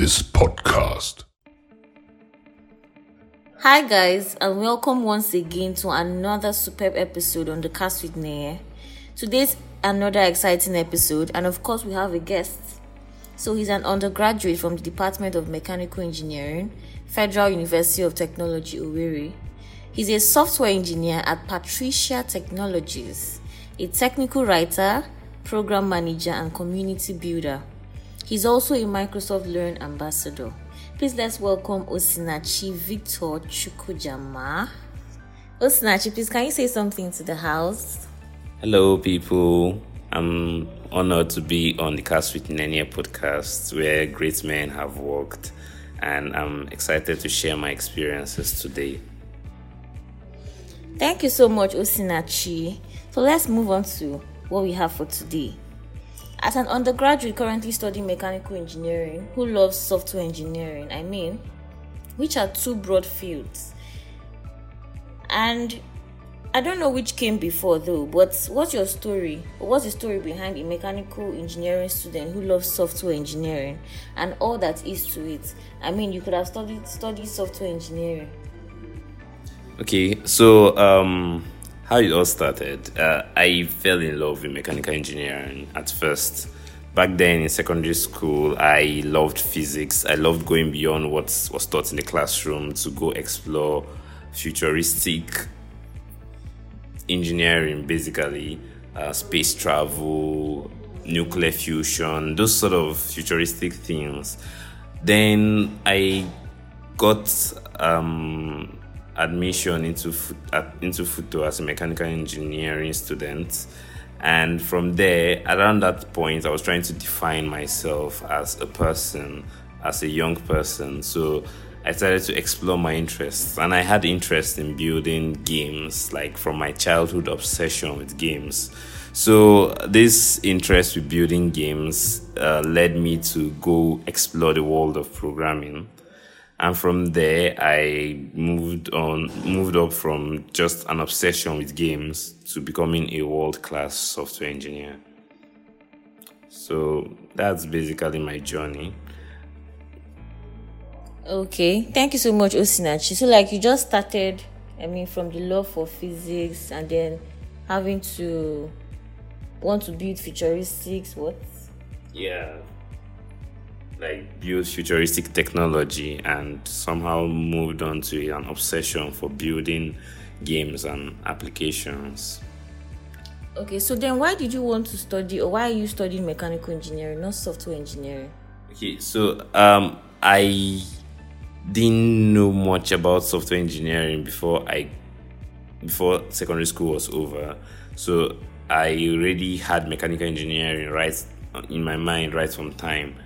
this podcast. Hi, guys, and welcome once again to another superb episode on the Cast with Neye. Today's another exciting episode, and of course, we have a guest. So, he's an undergraduate from the Department of Mechanical Engineering, Federal University of Technology, Owerri. He's a software engineer at Patricia Technologies, a technical writer, program manager, and community builder. He's also a Microsoft Learn ambassador. Please let's welcome Osinachi Victor Chukwujamah. Osinachi, please can you say something to the house? Hello, people. I'm honored to be on the Cast with Neye podcast where great men have worked, and I'm excited to share my experiences today. Thank you so much, Osinachi. So let's move on to what we have for today. As an undergraduate currently studying mechanical engineering who loves software engineering, I mean, which are two broad fields. And I don't know which came before though, but what's your story? What's the story behind a mechanical engineering student who loves software engineering and all that is to it? I mean, you could have studied studied software engineering. Okay, so um how it all started. Uh, I fell in love with mechanical engineering at first. Back then in secondary school, I loved physics. I loved going beyond what was taught in the classroom to go explore futuristic engineering, basically, uh, space travel, nuclear fusion, those sort of futuristic things. Then I got um, admission into into FUTO as a mechanical engineering student. And from there, around that point, I was trying to define myself as a person, as a young person. So I started to explore my interests, and I had interest in building games, like from my childhood obsession with games. So this interest with building games uh, led me to go explore the world of programming and from there i moved on moved up from just an obsession with games to becoming a world-class software engineer. So that's basically my journey. Okay thank you so much osinachi. So like you just started i mean from the love for physics and then having to want to build futuristics what? Yeah like build futuristic technology and somehow moved on to an obsession for building games and applications. Okay, so then why did you want to study or why are you studying mechanical engineering, not software engineering? Okay, so um I didn't know much about software engineering before I before secondary school was over. So I already had mechanical engineering right in my mind right from time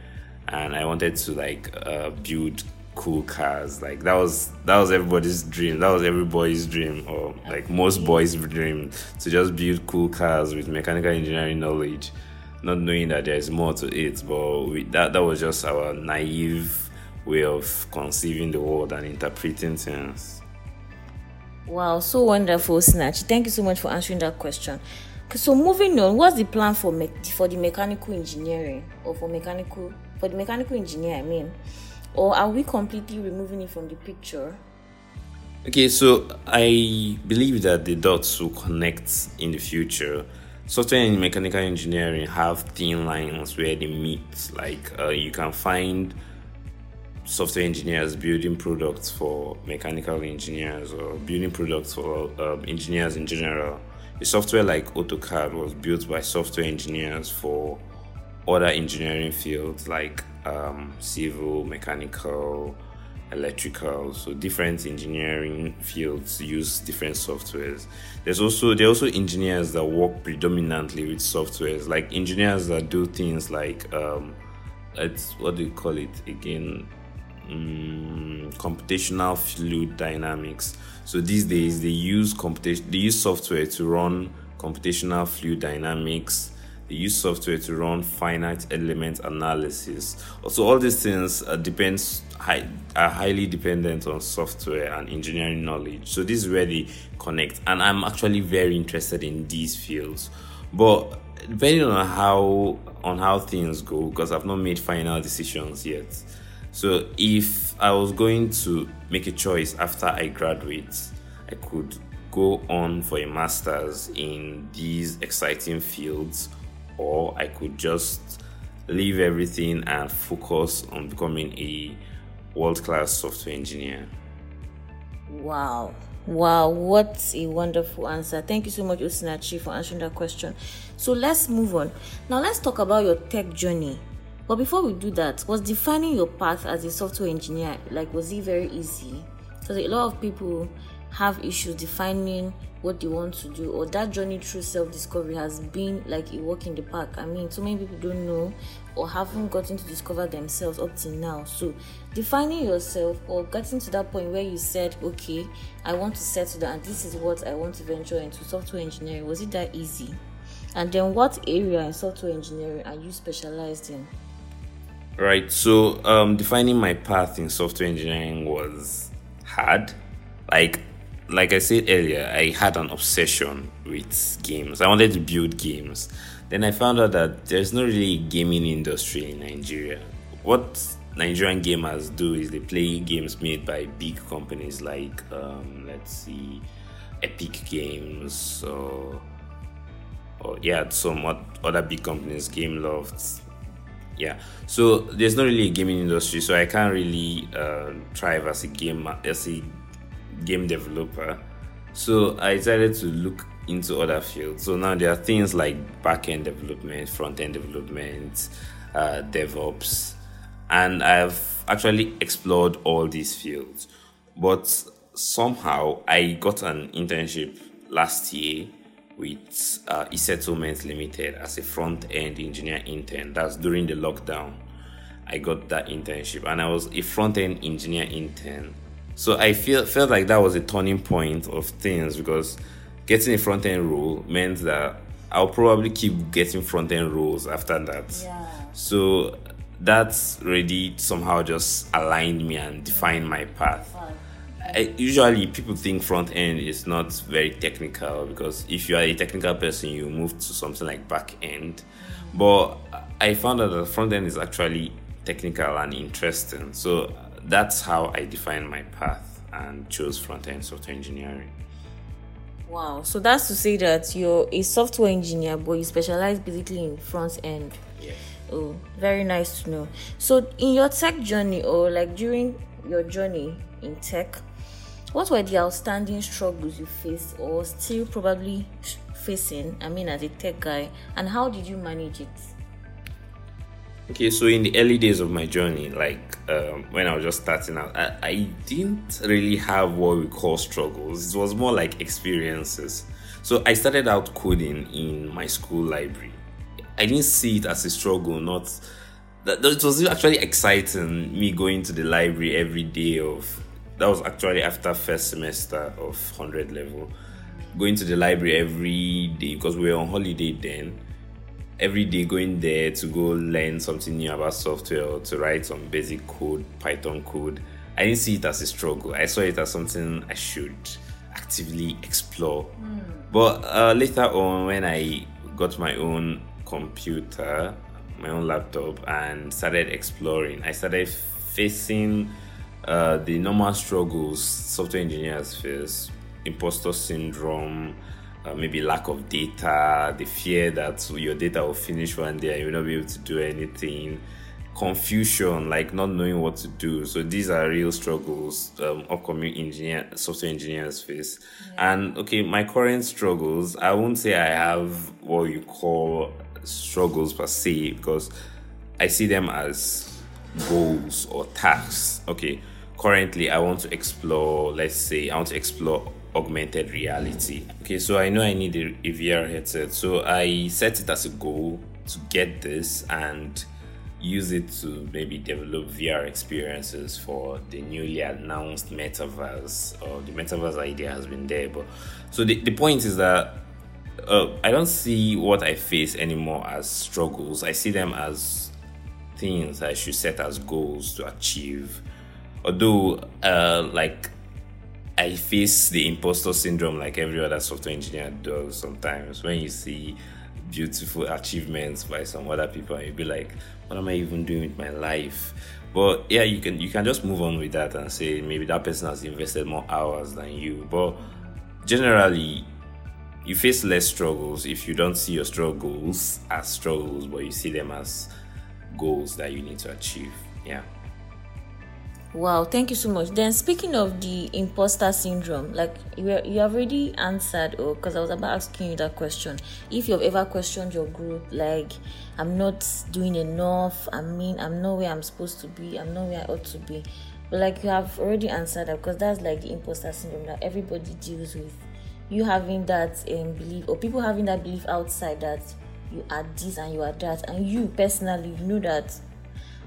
and I wanted to like uh, build cool cars. Like that was that was everybody's dream. That was everybody's dream, or like most boys' dream, to just build cool cars with mechanical engineering knowledge, not knowing that there is more to it. But we, that that was just our naive way of conceiving the world and interpreting things. Wow, so wonderful, Snatch. Thank you so much for answering that question. So moving on, what's the plan for me- for the mechanical engineering or for mechanical for the mechanical engineer, I mean, or are we completely removing it from the picture? Okay, so I believe that the dots will connect in the future. Software and mechanical engineering have thin lines where they meet. Like uh, you can find software engineers building products for mechanical engineers or building products for um, engineers in general. A software like AutoCAD was built by software engineers for other engineering fields like um, civil, mechanical, electrical. So different engineering fields use different softwares. There's also there are also engineers that work predominantly with softwares, like engineers that do things like um, it's what do you call it again? Um, computational fluid dynamics. So these days they use computation they use software to run computational fluid dynamics they use software to run finite element analysis. Also, all these things uh, depends high, are highly dependent on software and engineering knowledge. So this is where they connect, and I'm actually very interested in these fields. But depending on how on how things go, because I've not made final decisions yet. So if I was going to make a choice after I graduate, I could go on for a master's in these exciting fields, or I could just leave everything and focus on becoming a world class software engineer. Wow. Wow, what a wonderful answer. Thank you so much, Osinachi, for answering that question. So let's move on. Now, let's talk about your tech journey. But before we do that, was defining your path as a software engineer like was it very easy? Because a lot of people have issues defining what they want to do or that journey through self-discovery has been like a walk in the park. I mean so many people don't know or haven't gotten to discover themselves up till now. So defining yourself or getting to that point where you said okay i want to settle down. And this is what i want to venture into software engineering was it that easy? And then what area in software engineering are you specialized in? Right so um, defining my path in software engineering was hard. Like like I said earlier, I had an obsession with games. I wanted to build games. Then I found out that there's not really gaming industry in Nigeria. What Nigerian gamers do is they play games made by big companies like, um, let's see, Epic Games or, or yeah, some other big companies, Gameloft. Yeah, so there's not really a gaming industry, so I can't really uh, thrive as a game as a game developer. So I decided to look into other fields. So now there are things like back-end development, front-end development, uh, DevOps, and I've actually explored all these fields. But somehow I got an internship last year with uh, eSettlement Limited as a front-end engineer intern. That's during the lockdown. I got that internship, and I was a front-end engineer intern so I feel felt like that was a turning point of things because getting a front end role meant that I'll probably keep getting front end roles after that. Yeah. So that's really somehow just aligned me and defined my path. I, usually people think front end is not very technical because if you are a technical person you move to something like back end mm-hmm. but i found out that front end is actually technical and interesting so that's how I defined my path and chose front end software engineering. Wow. So that's to say that you're a software engineer, but you specialize basically in front end. Yeah. Oh, very nice to know. So, in your tech journey, or like during your journey in tech, what were the outstanding struggles you faced, or still probably facing? I mean, as a tech guy, and how did you manage it? Okay, so in the early days of my journey, like um, when I was just starting out, I, I didn't really have what we call struggles. It was more like experiences. So I started out coding in my school library. I didn't see it as a struggle, not that it was actually exciting me going to the library every day of that was actually after first semester of 100 level going to the library every day because we were on holiday then every day going there to go learn something new about software or to write some basic code, Python code, I didn't see it as a struggle. I saw it as something I should actively explore. Mm. But uh, later on, when I got my own computer, my own laptop, and started exploring, I started facing uh, the normal struggles software engineers face imposter syndrome uh, maybe lack of data, the fear that your data will finish one day and you'll not be able to do anything, confusion, like not knowing what to do. So these are real struggles um, upcoming engineer, software engineers face. Yeah. And okay, my current struggles, I won't say I have what you call struggles per se because I see them as goals or tasks. Okay, currently I want to explore, let's say, I want to explore augmented reality. Okay, so I know I need a, a VR headset, so I set it as a goal to get this and use it to maybe develop VR experiences for the newly announced metaverse or the metaverse idea has been there. But so the, the point is that uh, I don't see what I face anymore as struggles. I see them as things I should set as goals to achieve. Although, uh, like I face the imposter syndrome like every other software engineer does sometimes. When you see beautiful achievements by some other people and you'll be like what am i even doing with my life? But yeah you can you can just move on with that and say maybe that person has invested more hours than you. But generally you face less struggles if you don't see your struggles as struggles but you see them as goals that you need to achieve. Yeah Wow, thank you so much. Then, speaking of the imposter syndrome, like you, you have already answered, or oh, because I was about asking you that question. If you've ever questioned your group, like I'm not doing enough, I mean, I'm not where I'm supposed to be, I'm not where I ought to be, but like you have already answered that because that's like the imposter syndrome that everybody deals with. You having that um, belief, or people having that belief outside that you are this and you are that, and you personally, you know that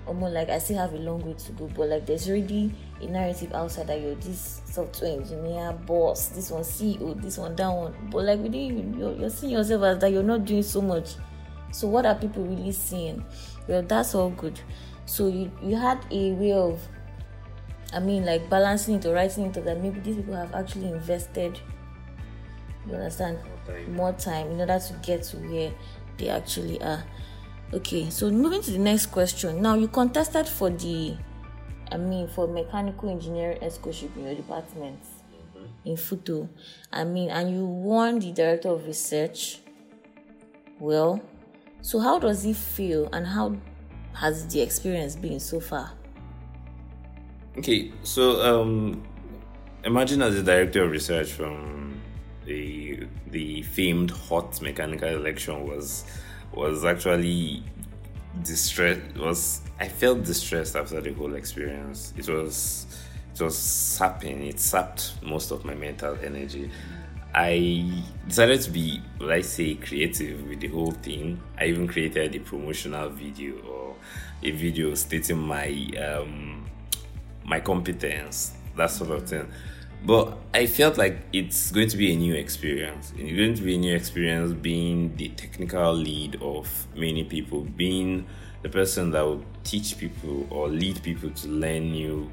almost like I still have a long way to go, but like there's already a narrative outside that you're this software engineer, boss, this one CEO, this one that one. But like within you, you're, you're seeing yourself as that you're not doing so much. So what are people really seeing? Well, that's all good. So you you had a way of, I mean, like balancing it or writing it that maybe these people have actually invested. You understand? More time. More time in order to get to where they actually are. Okay, so moving to the next question. Now you contested for the, I mean, for mechanical engineering scholarship in your department mm-hmm. in FUTO. I mean, and you won the director of research. Well, so how does it feel, and how has the experience been so far? Okay, so um, imagine as a director of research from the the famed hot mechanical election was was actually distressed was I felt distressed after the whole experience. It was it was sapping, it sapped most of my mental energy. I decided to be, let's say, creative with the whole thing. I even created a promotional video or a video stating my um, my competence, that sort of thing. But I felt like it's going to be a new experience. It's going to be a new experience being the technical lead of many people, being the person that will teach people or lead people to learn new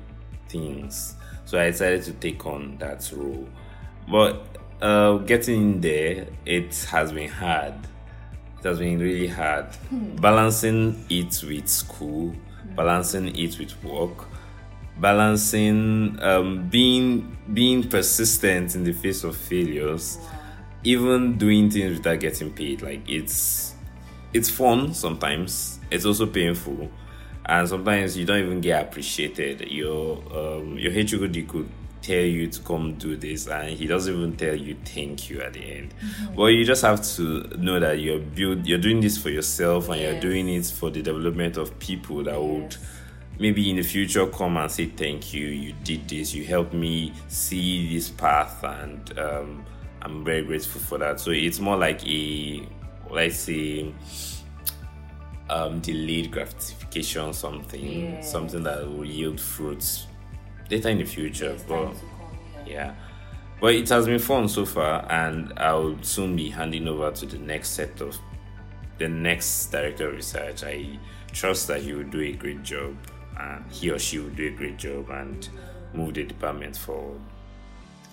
things. So I decided to take on that role. But uh, getting in there, it has been hard. It has been really hard. Hmm. Balancing it with school, balancing it with work, balancing um, being being persistent in the face of failures even doing things without getting paid like it's it's fun sometimes it's also painful and sometimes you don't even get appreciated your um, your HOD could tell you to come do this and he doesn't even tell you thank you at the end mm-hmm. well you just have to know that you're build you're doing this for yourself and yes. you're doing it for the development of people that yes. would maybe in the future come and say thank you you did this you helped me see this path and um, i'm very grateful for that. So it's more like a let's say um, delayed gratification something yeah. something that will yield fruits later in the future but yeah. But it has been fun so far and i'll soon be handing over to the next set of the next director of research. I trust that he will do a great job and he or she will do a great job and move the department forward.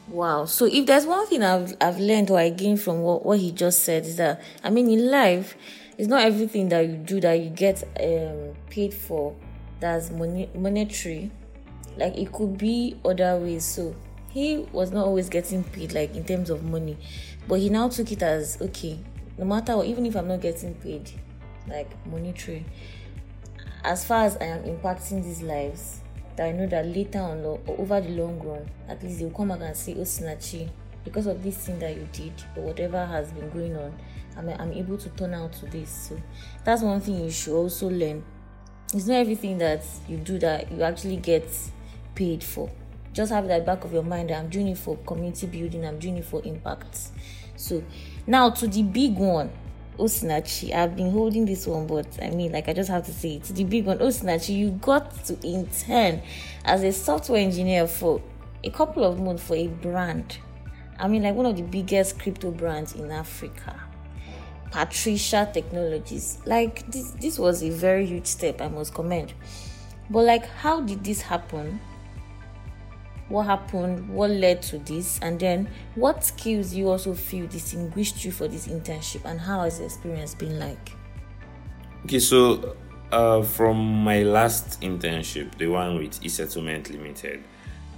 Wow. So if there's one thing I've I've learned or I gained from what, what he just said is that I mean in life it's not everything that you do that you get um, paid for that's monetary. Like it could be other ways. So he was not always getting paid like in terms of money. But he now took it as okay, no matter what, even if I'm not getting paid, like monetary, as far as I am impacting these lives, that I know that later on or over the long run, at least they'll come back and say, Oh, Snachi, because of this thing that you did or whatever has been going on, I'm, I'm able to turn out to this. So that's one thing you should also learn. It's not everything that you do that you actually get paid for. Just have that back of your mind that I'm doing it for community building, I'm doing it for impact. So now to the big one Osinachi. I've been holding this one, but I mean, like, I just have to say it. The big one, Osinachi, you got to intern as a software engineer for a couple of months for a brand. I mean, like one of the biggest crypto brands in Africa. Patricia Technologies. Like, this, this was a very huge step, I must commend. But, like, how did this happen? What happened, what led to this, and then what skills you also feel distinguished you for this internship, and how has the experience been like? Okay, so uh, from my last internship, the one with eSettlement Limited,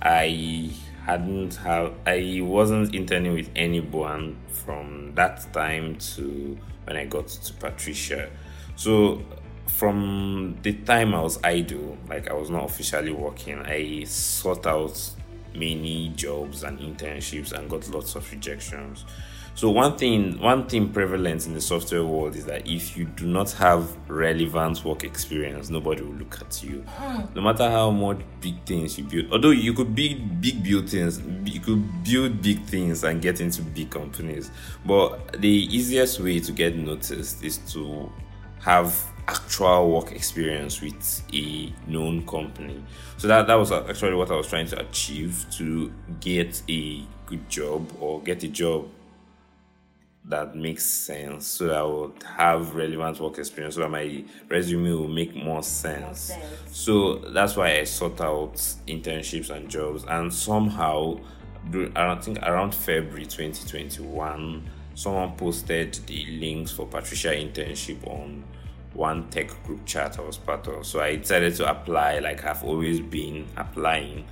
I hadn't have I wasn't interning with anyone from that time to when I got to Patricia. So from the time I was idle, like I was not officially working, I sought out many jobs and internships and got lots of rejections. So one thing one thing prevalent in the software world is that if you do not have relevant work experience, nobody will look at you. Hmm. No matter how much big things you build. Although you could build big build things, you could build big things and get into big companies. But the easiest way to get noticed is to have actual work experience with a known company. So that that was actually what I was trying to achieve to get a good job or get a job that makes sense so that I would have relevant work experience so that my resume will make more sense. More sense. So that's why I sought out internships and jobs and somehow I think around February 2021 someone posted the links for Patricia internship on one tech group chat I was part of. So I decided to apply like I've always been applying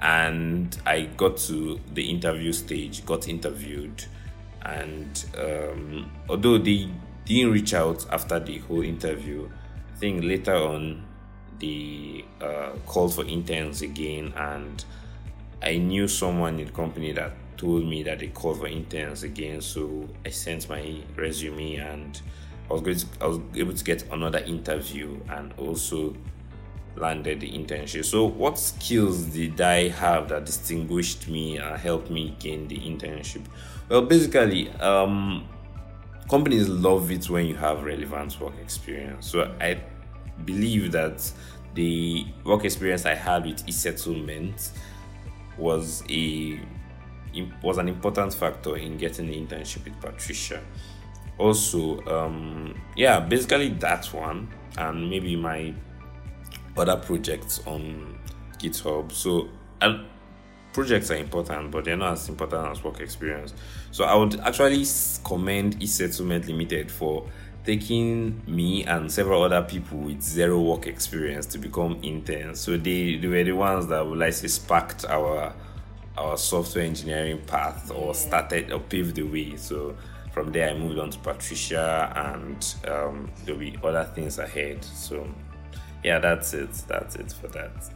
and I got to the interview stage, got interviewed and um, although they didn't reach out after the whole interview, I think later on they uh, called for interns again, and I knew someone in the company that told me that they called for interns again. So I sent my resume, and I was going to, I was able to get another interview, and also landed the internship. So, what skills did I have that distinguished me and helped me gain the internship? Well, basically, um, companies love it when you have relevant work experience. So, I believe that the work experience I had with e-settlement was a was an important factor in getting the internship with Patricia. Also, um, yeah, basically that one, and maybe my other projects on GitHub. So, and projects are important, but they're not as important as work experience. So, I would actually commend eSettlement Limited for taking me and several other people with zero work experience to become interns. So they, they were the ones that would like say sparked our our software engineering path or started or paved the way. So from there I moved on to Patricia and um, there'll be other things ahead. So yeah, that's it. That's it for that.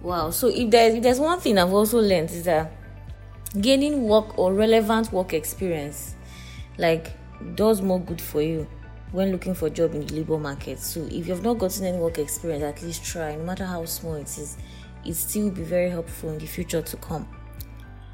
Wow. So if there's if there's one thing I've also learned is that gaining work or relevant work experience like does more good for you when looking for a job in the labor market. So if you've not gotten any work experience, at least try. No matter how small it is, it still be very helpful in the future to come.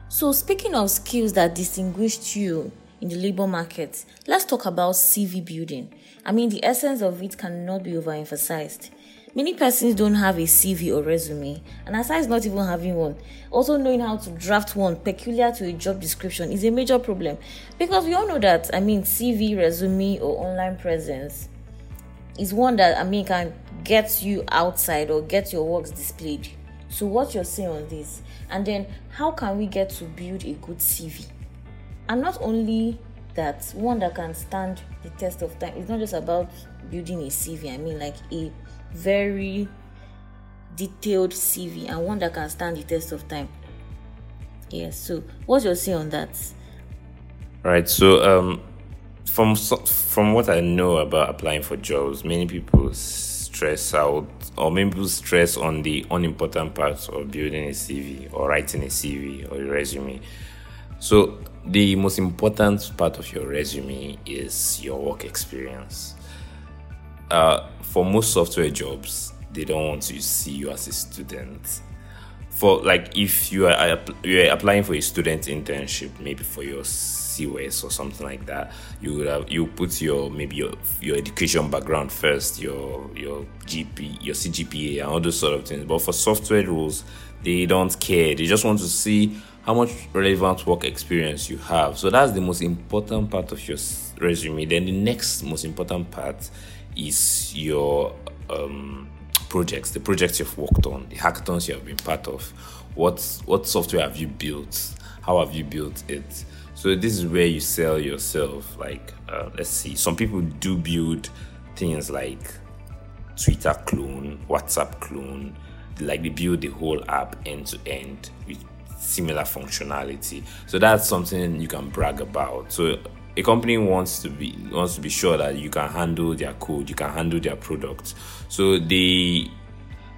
So speaking of skills that distinguished you in the labor market, let's talk about CV building. I mean, the essence of it cannot be overemphasized. Many persons don't have a CV or resume, and aside not even having one, also knowing how to draft one peculiar to a job description is a major problem because we all know that I mean CV, resume, or online presence is one that I mean can get you outside or get your works displayed. So, what you're saying on this, and then how can we get to build a good CV? And not only that, one that can stand the test of time. It's not just about building a CV. I mean, like a very detailed CV and one that can stand the test of time. Yes. So, what's your say on that? Right. So, um, from from what I know about applying for jobs, many people stress out, or many people stress on the unimportant parts of building a CV or writing a CV or a resume. So, the most important part of your resume is your work experience. Uh, for most software jobs, they don't want to see you as a student. For like, if you are you are applying for a student internship, maybe for your COS or something like that, you would have you put your maybe your your education background first, your your GP, your CGPA, and all those sort of things. But for software roles, they don't care. They just want to see how much relevant work experience you have. So that's the most important part of your resume. Then the next most important part is your um, projects, the projects you've worked on, the hackathons you have been part of. What what software have you built? How have you built it? So this is where you sell yourself. Like, uh, let's see, some people do build things like Twitter clone, WhatsApp clone, like they build the whole app end to end with similar functionality. So that's something you can brag about. So a company wants to be wants to be sure that you can handle their code, you can handle their products. So they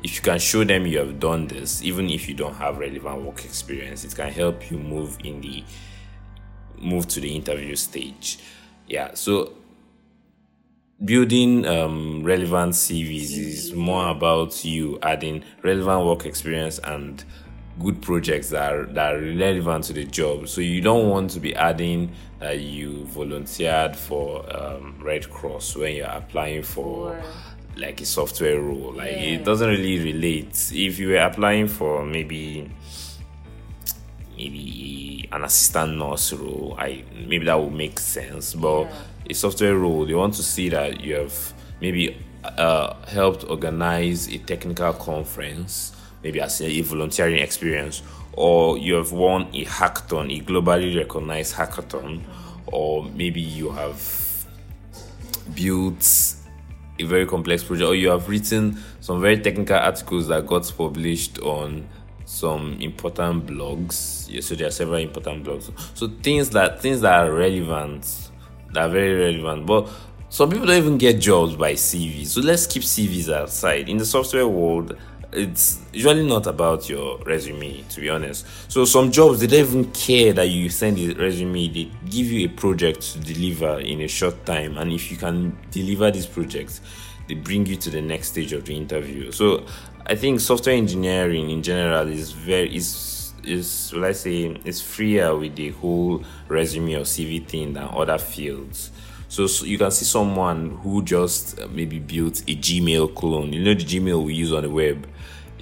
if you can show them you have done this, even if you don't have relevant work experience, it can help you move in the move to the interview stage. Yeah, so building um, relevant CVs is more about you adding relevant work experience and good projects that are, that are relevant to the job. So you don't want to be adding that you volunteered for um, Red Cross when you're applying for. like a software role like yeah. it doesn't really relate if you were applying for maybe maybe an assistant nurse role i maybe that would make sense but yeah. a software role you want to see that you have maybe uh, helped organize a technical conference maybe as a volunteering experience or you have won a hackathon a globally recognized hackathon or maybe you have built a very complex project or you have written some very technical articles that got published on some important blogs. Yeah, so there are several important blogs. So things that things that are relevant, that are very relevant. But some people don't even get jobs by CV. So let's keep CVs outside. In the software world, it's usually not about your resume, to be honest. So some jobs they don't even care that you send the resume. They give you a project to deliver in a short time, and if you can deliver this project, they bring you to the next stage of the interview. So I think software engineering in general is very is is let's say is freer with the whole resume or CV thing than other fields. So, so, you can see someone who just uh, maybe built a Gmail clone. You know the Gmail we use on the web.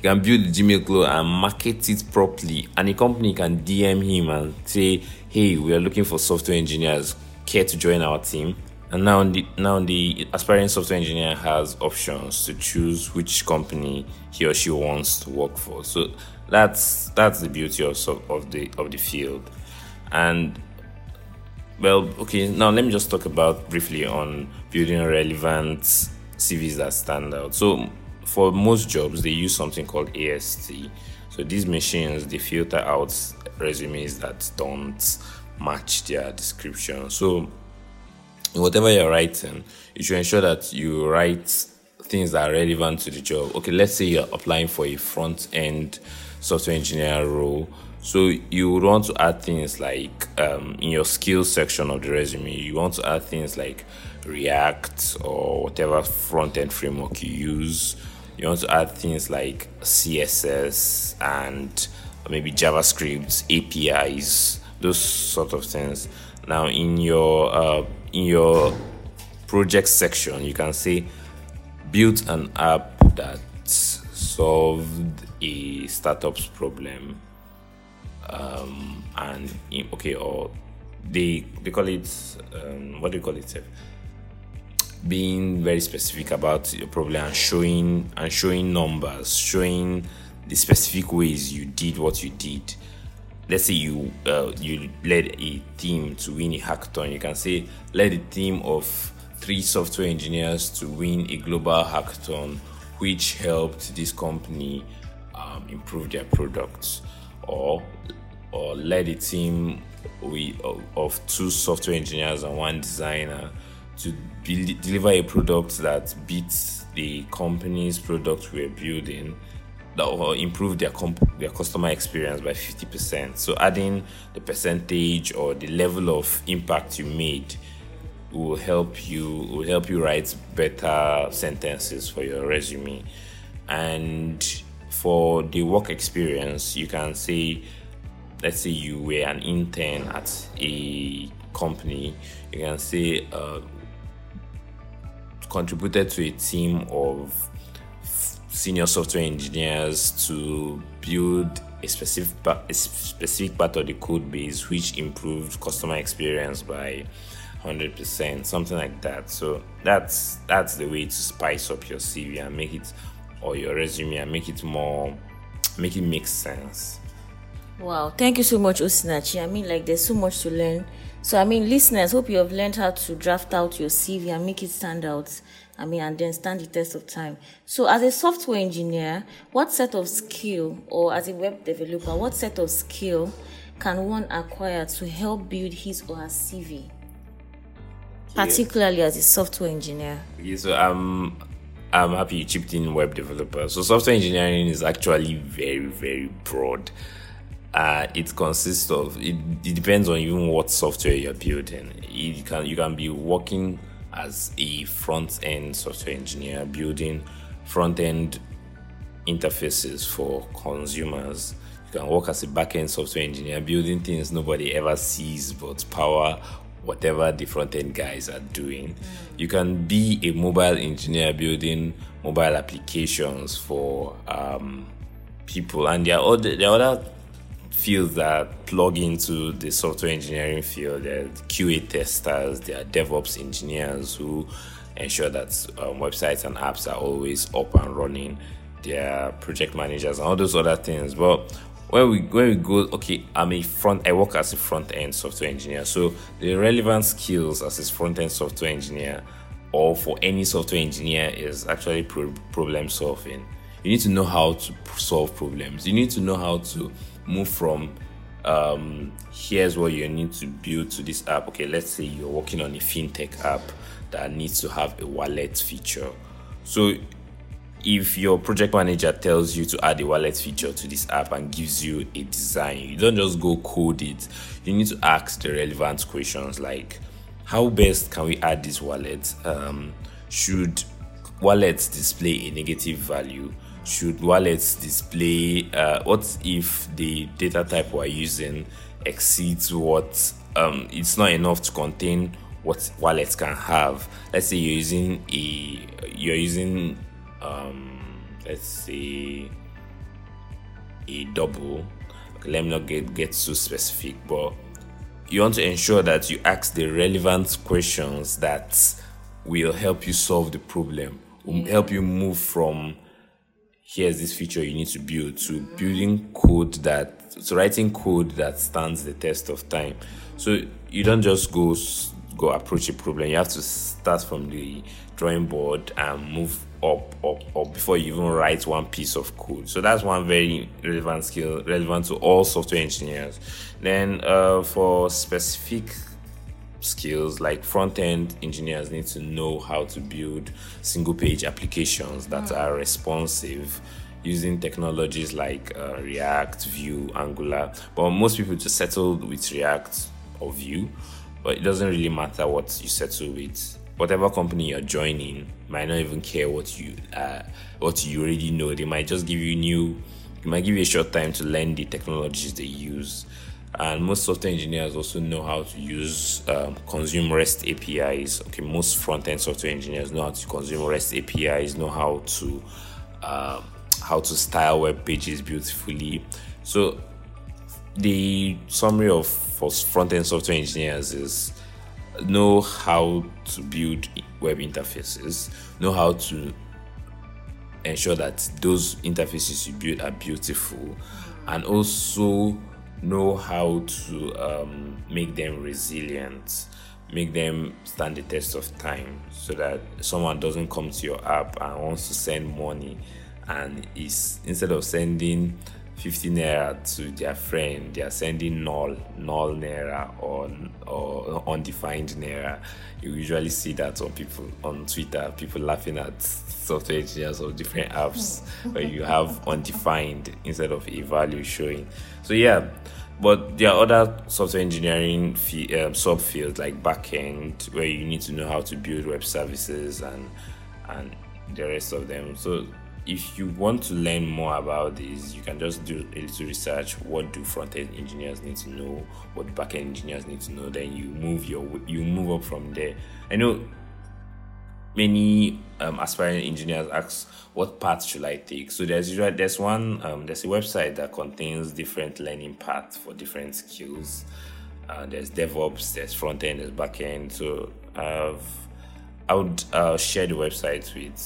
You can build the Gmail clone and market it properly, and a company can DM him and say, "Hey, we are looking for software engineers. Care to join our team?" And now the now the aspiring software engineer has options to choose which company he or she wants to work for. So that's that's the beauty of of the of the field. And well, okay, now let me just talk about briefly on building relevant CVs that stand out. So for most jobs they use something called AST. So these machines they filter out resumes that don't match their description. So whatever you're writing, you should ensure that you write things that are relevant to the job. Okay, let's say you're applying for a front end software engineer role. So you would want to add things like um, in your skills section of the resume, you want to add things like React or whatever front end framework you use. You want to add things like CSS and maybe JavaScript, APIs, those sort of things. Now in your uh, in your project section, you can say built an app that solved a startup's problem. Um, and okay, or they they call it um, what do you call it? Being very specific about your problem and showing and showing numbers, showing the specific ways you did what you did. Let's say you uh, you led a team to win a hackathon. You can say led a team of three software engineers to win a global hackathon which helped this company um, improve their products. Or or led a team with, of two software engineers and one designer to deliver a product that beats the company's product we're building that will improve their comp- their customer experience by 50%. So adding the percentage or the level of impact you made will help you will help you write better sentences for your resume. And for the work experience, you can say let's say you were an intern at a company, you can say uh, contributed to a team of senior software engineers to build a specific a specific part of the code base which improved customer experience by 100% something like that so that's that's the way to spice up your cv and make it or your resume and make it more make it make sense. Wow, thank you so much, Osinachi. I mean, like, there's so much to learn. So, I mean, listeners, hope you have learned how to draft out your CV and make it stand out. I mean, and then stand the test of time. So, as a software engineer, what set of skill, or as a web developer, what set of skill can one acquire to help build his or her CV? Particularly yeah. as a software engineer. Yeah, so I'm I'm happy you chipped in web developer. So software engineering is actually very, very broad. Uh, it consists of it, it depends on even what software you're building. You can you can be working as a front end software engineer building front end interfaces for consumers. You can work as a back end software engineer building things nobody ever sees but power whatever the front end guys are doing. Mm. You can be a mobile engineer building mobile applications for um, people, and there are other, there are other fields that plug into the software engineering field. There are QA testers, there are DevOps engineers who ensure that um, websites and apps are always up and running. There are project managers and all those other things. But when we when we go okay i'm a front i work as a front end software engineer so the relevant skills as a front end software engineer or for any software engineer is actually pro- problem solving you need to know how to solve problems you need to know how to move from um, here's what you need to build to this app okay let's say you're working on a fintech app that needs to have a wallet feature so if your project manager tells you to add a wallet feature to this app and gives you a design, you don't just go code it. You need to ask the relevant questions like, how best can we add this wallet? Um, should wallets display a negative value? Should wallets display uh, what if the data type we're using exceeds what um, it's not enough to contain what wallets can have? Let's say you're using a you're using um, let's say a double. Okay, let me not get get so specific, but you want to ensure that you ask the relevant questions that will help you solve the problem, will help you move from here's this feature you need to build to building code that to writing code that stands the test of time. So you don't just go go approach a problem. You have to start from the drawing board and move up, up, up before you even write one piece of code. So that's one very relevant skill, relevant to all software engineers. Then uh, for specific skills like front end engineers need to know how to build single page applications that mm. are responsive using technologies like uh, React, Vue, Angular. But most people just settle with React or Vue, but it doesn't really matter what you settle with whatever company you're joining might not even care what you uh, what you already know. They might just give you new. They might give you a short time to learn the technologies they use. And most software engineers also know how to use um, consume REST APIs. Okay, most front end software engineers know how to consume REST APIs, know how to uh, how to style web pages beautifully. So the summary of for front end software engineers is know how to build web interfaces, know how to ensure that those interfaces you build are beautiful, and also know how to um, make them resilient, make them stand the test of time, so that someone doesn't come to your app and wants to send money, and is instead of sending 50 naira to their friend, they are sending null, null naira or, or undefined naira. You usually see that on people on Twitter, people laughing at software engineers of different apps where you have undefined instead of a value showing. So, yeah, but there are other software engineering fee, um, subfields like backend where you need to know how to build web services and and the rest of them. So if you want to learn more about this, you can just do a little research. What do front end engineers need to know? What do back end engineers need to know? Then you move your you move up from there. I know many um, aspiring engineers ask what path should I take. So there's usually there's one um, there's a website that contains different learning paths for different skills. Uh, there's DevOps, there's front end, there's back end. So I've I would uh, share the website with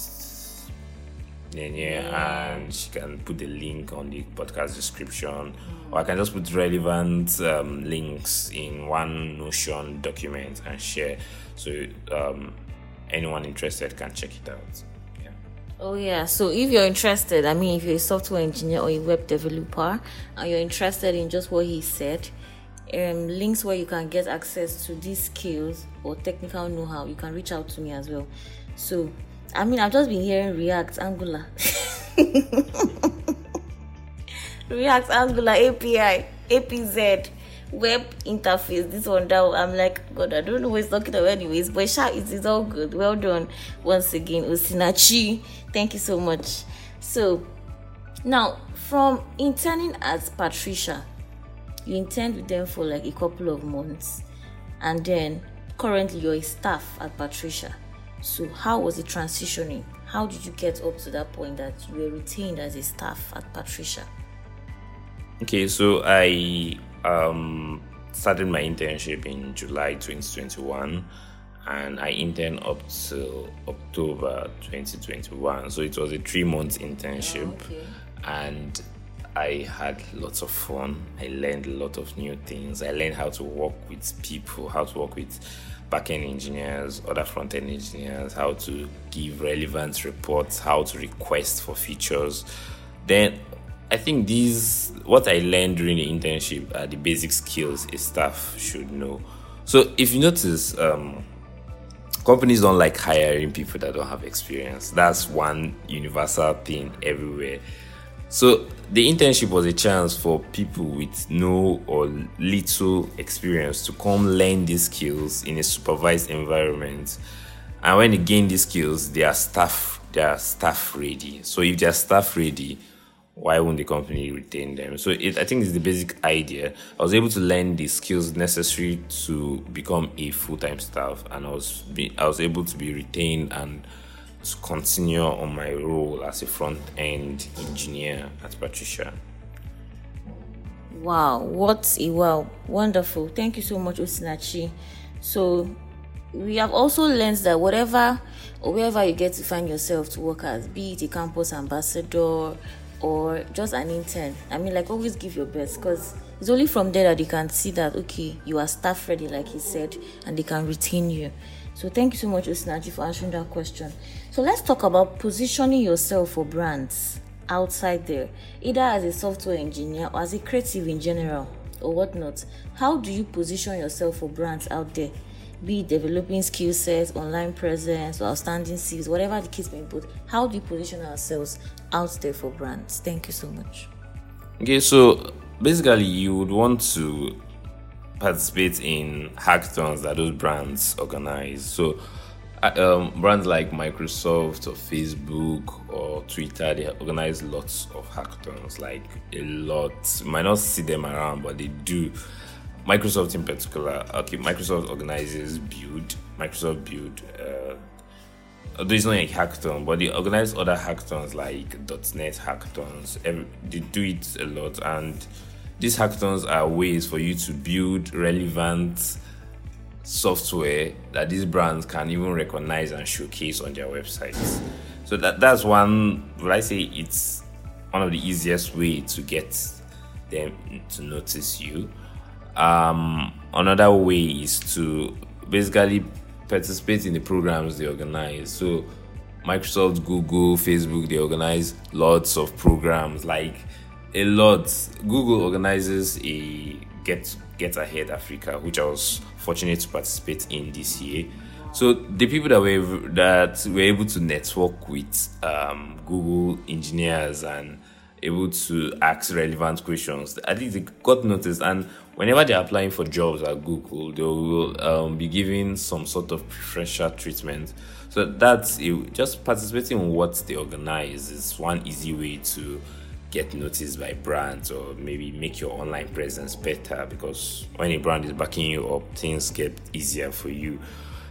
And she can put the link on the podcast description, or I can just put relevant um, links in one Notion document and share, so um, anyone interested can check it out. Yeah. Oh yeah. So if you're interested, I mean, if you're a software engineer or a web developer, and you're interested in just what he said, um, links where you can get access to these skills or technical know-how, you can reach out to me as well. So, I mean, I've just been hearing React, Angular, React, Angular, API, APZ, web interface, this one, that. I'm like, God, I don't know what he's talking about, anyways. But sure, it is all good. Well done once again, Osinachi. Thank you so much. So, now from interning as Patricia you interned with them for like a couple of months and then currently you're a staff at patricia so how was it transitioning how did you get up to that point that you were retained as a staff at patricia okay so i um, started my internship in july 2021 and i interned up till october 2021 so it was a three month internship oh, okay. and I had lots of fun. I learned a lot of new things. I learned how to work with people, how to work with backend engineers, other front end engineers, how to give relevant reports, how to request for features. Then I think these, what I learned during the internship are the basic skills a staff should know. So if you notice, um, companies don't like hiring people that don't have experience. That's one universal thing everywhere. So the internship was a chance for people with no or little experience to come learn these skills in a supervised environment. And when they gain these skills, they are staff they are staff ready. So if they are staff ready, why won't the company retain them? So it, I think it's the basic idea. I was able to learn the skills necessary to become a full time staff, and I was be, I was able to be retained and to continue on my role as a front end engineer at Patricia. Wow, what a wow! Wonderful. Thank you so much, Osinachi. So, we have also learned that whatever or wherever you get to find yourself to work as, be it a campus ambassador or just an intern, I mean, like, always give your best because it's only from there that they can see that, okay, you are staff ready, like he said, and they can retain you. So thank you so much, Osinachi, for answering that question. So let's talk about positioning yourself for brands outside there, either as a software engineer or as a creative in general or whatnot. How do you position yourself for brands out there? Be developing skill sets, online presence, or outstanding skills, whatever the case may be. How do you position ourselves out there for brands? Thank you so much. Okay, so basically, you would want to participate in hackathons that those brands organize. So, um, brands like Microsoft or Facebook or Twitter, they organize lots of hackathons, like a lot. You might not see them around, but they do. Microsoft in particular, okay, Microsoft organizes Build, Microsoft Build. Uh, although it's not a hackathon, but they organize other hackathons like .NET hackathons. Every, they do it a lot, and these hackathons are ways for you to build relevant software that these brands can even recognize and showcase on their websites. So that that's one. Would I say it's one of the easiest way to get them to notice you. Um, another way is to basically participate in the programs they organize. So Microsoft, Google, Facebook, they organize lots of programs like a lot. Google organizes a Get Get Ahead Africa, which I was fortunate to participate in this year. So the people that were that were able to network with um, Google engineers and able to ask relevant questions, I think they got noticed. And whenever they're applying for jobs at Google, they will um, be given some sort of preferential treatment. So that's it. Just participating in what they organize is one easy way to get noticed by brands or maybe make your online presence better because when a brand is backing you up, things get easier for you.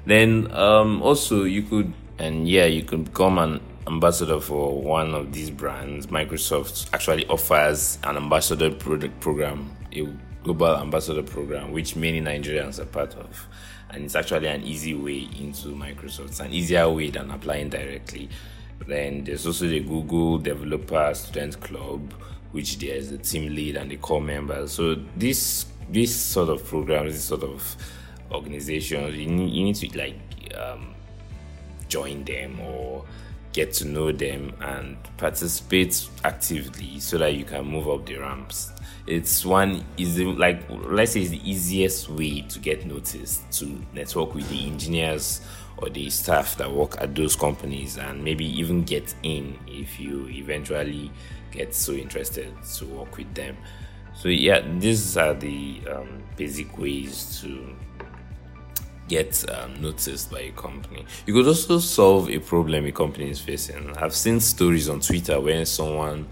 Then um, also you could and yeah, you could become an ambassador for one of these brands. Microsoft actually offers an ambassador product program, a global ambassador program, which many Nigerians are part of. And it's actually an easy way into Microsoft. It's an easier way than applying directly. Then there's also the Google Developer Student Club, which there's a team lead and the core members. So this this sort of programs, this sort of organizations, you need, you need to like um, join them or get to know them and participate actively so that you can move up the ramps. It's one is like let's say it's the easiest way to get noticed to network with the engineers or the staff that work at those companies and maybe even get in if you eventually get so interested to work with them. So yeah, these are the um, basic ways to get um, noticed by a company. You could also solve a problem a company is facing. I've seen stories on Twitter where someone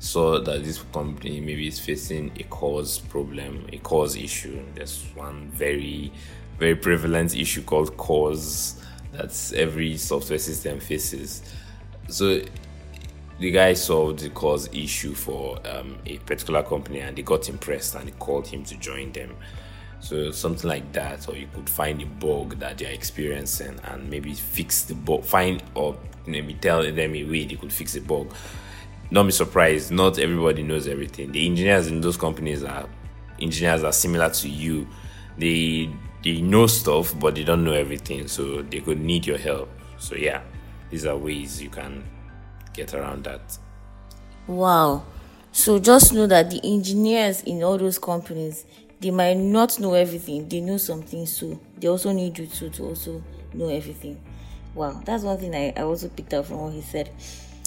saw that this company maybe is facing a CORS problem, a CORS issue. There's one very, very prevalent issue called CORS that every software system faces. So the guy solved the CORS issue for um, a particular company and they got impressed and called him to join them. So something like that, or you could find a bug that they're experiencing and maybe fix the bug, find or maybe tell them a way they could fix the bug. Don't be surprised, not everybody knows everything. The engineers in those companies are engineers are similar to you. They they know stuff but they don't know everything, so they could need your help. So yeah, these are ways you can get around that. Wow. So just know that the engineers in all those companies they might not know everything they know something so they also need you to to also know everything wow that's one thing I, I also picked up from what he said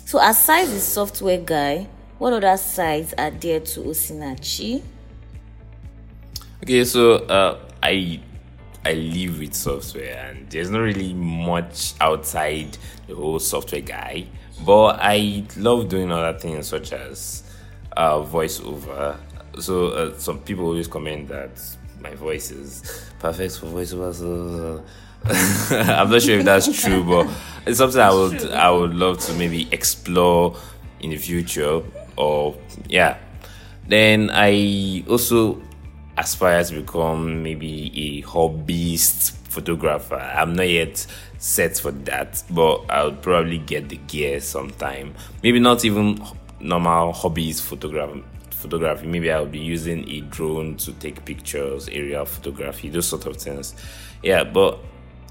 so aside the software guy what other sides are there to osinachi okay so uh, i i live with software and there's not really much outside the whole software guy but i love doing other things such as uh, voiceover so uh, some people always comment that my voice is perfect for voiceover. So I'm not sure if that's true, but it's something I would I would love to maybe explore in the future. Or yeah, then I also aspire to become maybe a hobbyist photographer. I'm not yet set for that, but I'll probably get the gear sometime. Maybe not even normal hobbyist photography photography. Maybe I'll be using a drone to take pictures, aerial photography, those sort of things. Yeah, but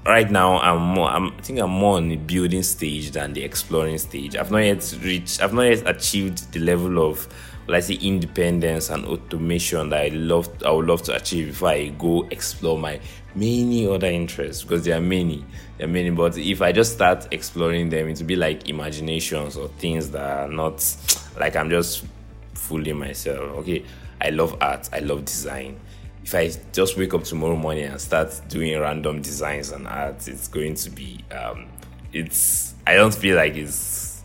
right now I'm more I'm, I think I'm more on the building stage than the exploring stage. I've not yet reached I've not yet achieved the level of let's say independence and automation that I love I would love to achieve before I go explore my many other interests because there are many. There are many, but if I just start exploring them, it will be like imaginations or things that are not like I'm just fooling myself. Okay, I love art, I love design. If I just wake up tomorrow morning and start doing random designs and art, it's going to be um, it's I don't feel like it's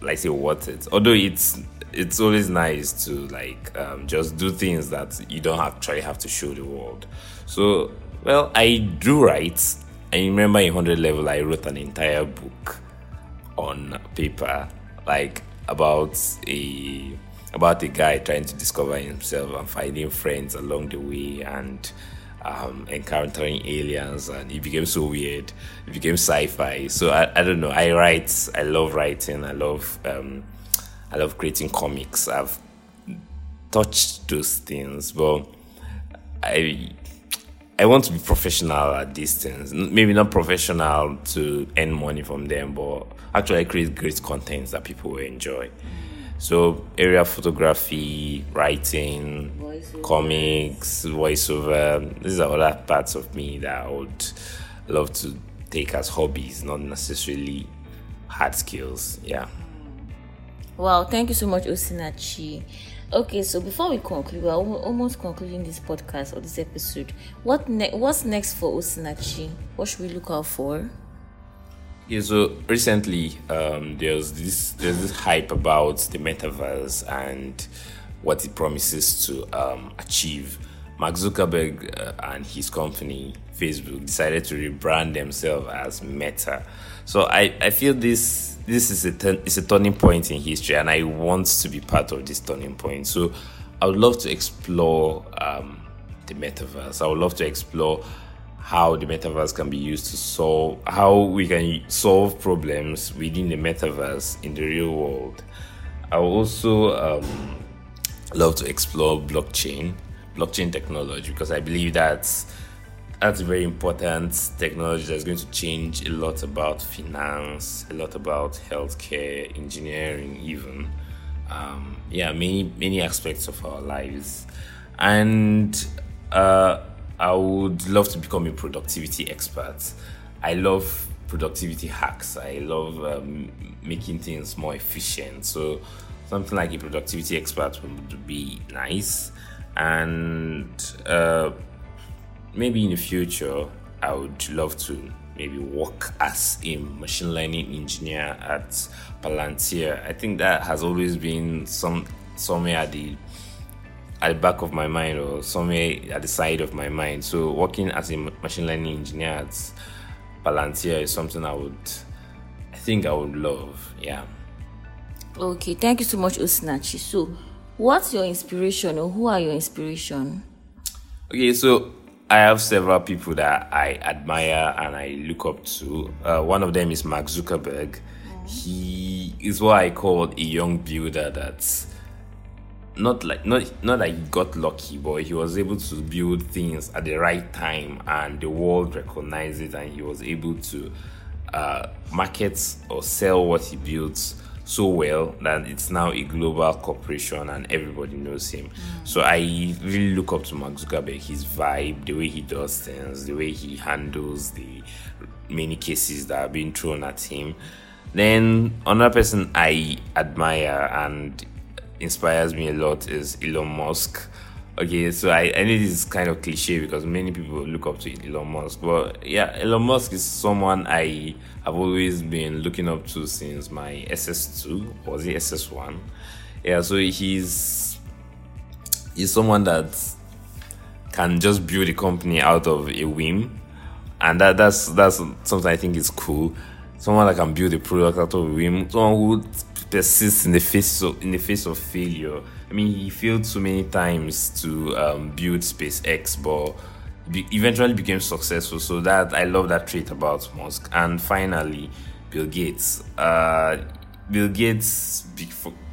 like say worth it. Although it's it's always nice to like um, just do things that you don't actually have to show the world. So well, I do write. I remember in 100 level, I wrote an entire book on paper, like about a about a guy trying to discover himself and finding friends along the way and um, encountering aliens and it became so weird. It became sci-fi. So I, I don't know. I write. I love writing. I love um, i love creating comics i've touched those things but i I want to be professional at these things. Maybe not professional to earn money from them, but actually I create great content that people will enjoy. So, area photography, writing, voiceover. comics, voiceover. These are other parts of me that I would love to take as hobbies, not necessarily hard skills. Yeah. Wow, thank you so much, Osinachi. Okay, so before we conclude, we're almost concluding this podcast or this episode. What ne- What's next for Osinachi? What should we look out for? Yeah, so recently um, there's this there's this hype about the metaverse and what it promises to um, achieve. Mark Zuckerberg uh, and his company Facebook decided to rebrand themselves as Meta. So I, I feel this this is a ten, it's a turning point in history, and I want to be part of this turning point. So I would love to explore um, the metaverse. I would love to explore how the metaverse can be used to solve how we can solve problems within the metaverse in the real world. I would also um, love to explore blockchain, blockchain technology, because I believe that's that's a very important technology that's going to change a lot about finance, a lot about healthcare, engineering, even. Um, yeah, many many aspects of our lives, and uh, I would love to become a productivity expert. I love productivity hacks. I love um, making things more efficient. So something like a productivity expert would be nice, and uh, maybe in the future I would love to maybe work as a machine learning engineer at Palantir. I think that has always been some somewhere at the at the back of my mind or somewhere at the side of my mind. So working as a machine learning engineer at Palantir is something I would I think I would love. Yeah. Okay, thank you so much, Osinachi. So, what's your inspiration or who are your inspiration? Okay, so I have several people that I admire and I look up to. Uh, one of them is Mark Zuckerberg. He is what I call a young builder that's not like not not like he got lucky, but he was able to build things at the right time, and the world recognized it, and he was able to uh, market or sell what he built so well that it's now a global corporation and everybody knows him. So I really look up to Mark Zuckerberg, his vibe, the way he does things, the way he handles the many cases that are being thrown at him. Then another person I admire and inspires me a lot is Elon Musk. Okay, so I, I know this is kind of cliche because many people look up to Elon Musk, but yeah, Elon Musk is someone I have always been looking up to since my SS2 or the SS1. Yeah, so he's he's someone that can just build a company out of a whim, and that that's that's something I think is cool. Someone that can build a product out of a whim, someone who persists in the face of in the face of failure I mean, he failed so many times to um, build SpaceX, but be- eventually became successful. So that I love that trait about Musk. And finally, Bill Gates. Uh, Bill Gates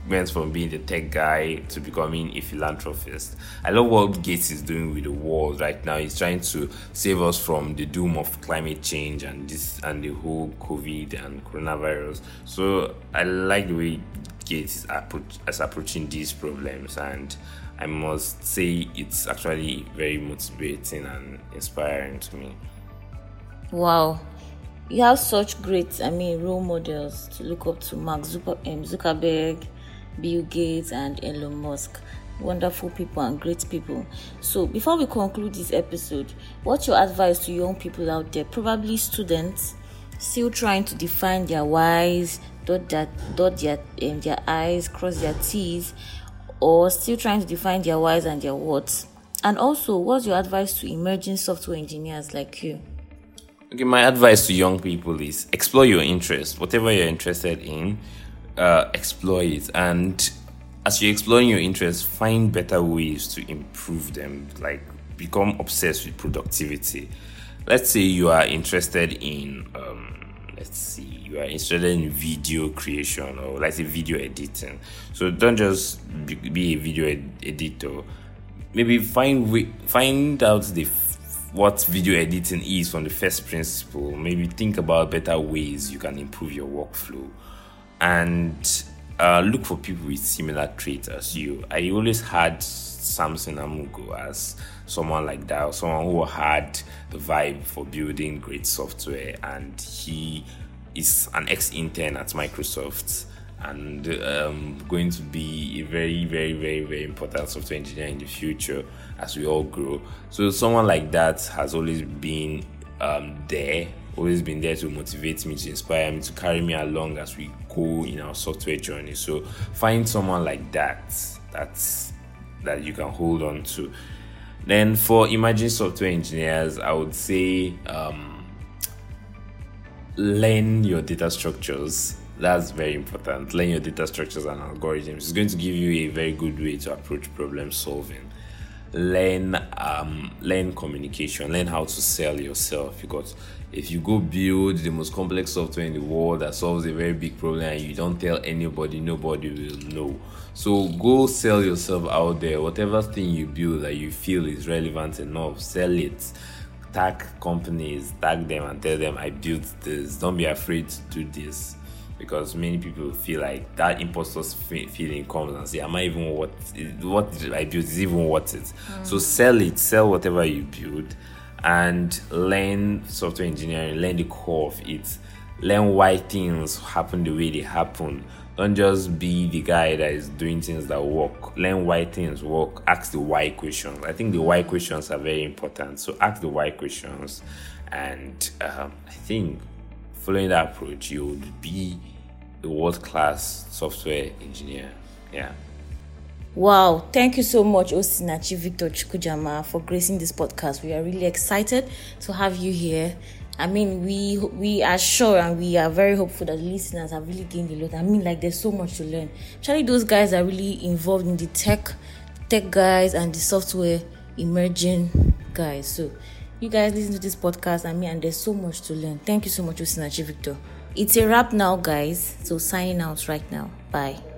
went from being the tech guy to becoming a philanthropist. I love what Gates is doing with the world right now. He's trying to save us from the doom of climate change and this and the whole COVID and coronavirus. So I like the way Gates is, is approaching these problems, and I must say it's actually very motivating and inspiring to me. Wow, you have such great, I mean, role models to look up to: Mark um, Zuckerberg, Bill Gates, and Elon Musk. Wonderful people and great people. So, before we conclude this episode, what's your advice to young people out there, probably students, still trying to define their whys, dot their dot their um, their eyes, cross their T's, or still trying to define their whys and their whats? And also, what's your advice to emerging software engineers like you? Okay, my advice to young people is explore your interest, whatever you're interested in, uh, explore it, and as you're exploring your interests, find better ways to improve them. Like become obsessed with productivity. Let's say you are interested in um, let's see you are interested in video creation or let's say video editing. So don't just be, a video ed- editor. Maybe find find out the what video editing is from the first principle. Maybe think about better ways you can improve your workflow. And uh, look for people with similar traits as you. I always had Samson Amugo as someone like that, someone who had the vibe for building great software, and he is an ex-intern at Microsoft and um, going to be a very, very, very, very important software engineer in the future as we all grow. So someone like that has always been um, there, always been there to motivate me, to inspire me, to carry me along as we go in our software journey. So find someone like that. That's that you can hold on to. Then for emerging software engineers, I would say um, learn your data structures. That's very important. Learn your data structures and algorithms. It's going to give you a very good way to approach problem solving. learn um learn communication learn how to sell yourself because if you go build the most complex software in the world that solves a very big problem and you don't tell anybody nobody will know. So go sell yourself out there. Whatever thing you build that you feel is relevant enough sell it. Tag companies tag them and tell them i built this. Don't be afraid to do this because many people feel like that imposter feeling comes and say, "Am I even what what I built is even worth it?" Mm. So sell it, sell whatever you build, and learn software engineering. Learn the core of it. Learn why things happen the way they happen. Don't just be the guy that is doing things that work. Learn why things work. Ask the why questions. I think the why questions are very important. So ask the why questions, and um, I think following that approach, you would be a world class software engineer. Yeah. Wow, thank you so much, Osinachi Victor Chukwujamah, for gracing this podcast. We are really excited to have you here. I mean, we we are sure and we are very hopeful that listeners have really gained a lot. I mean, like there's so much to learn. Actually, those guys are really involved in the tech, tech guys and the software emerging guys. So, you guys listen to this podcast. I mean, and there's so much to learn. Thank you so much, Osinachi Victor. It's a wrap now, guys. So signing out right now. Bye.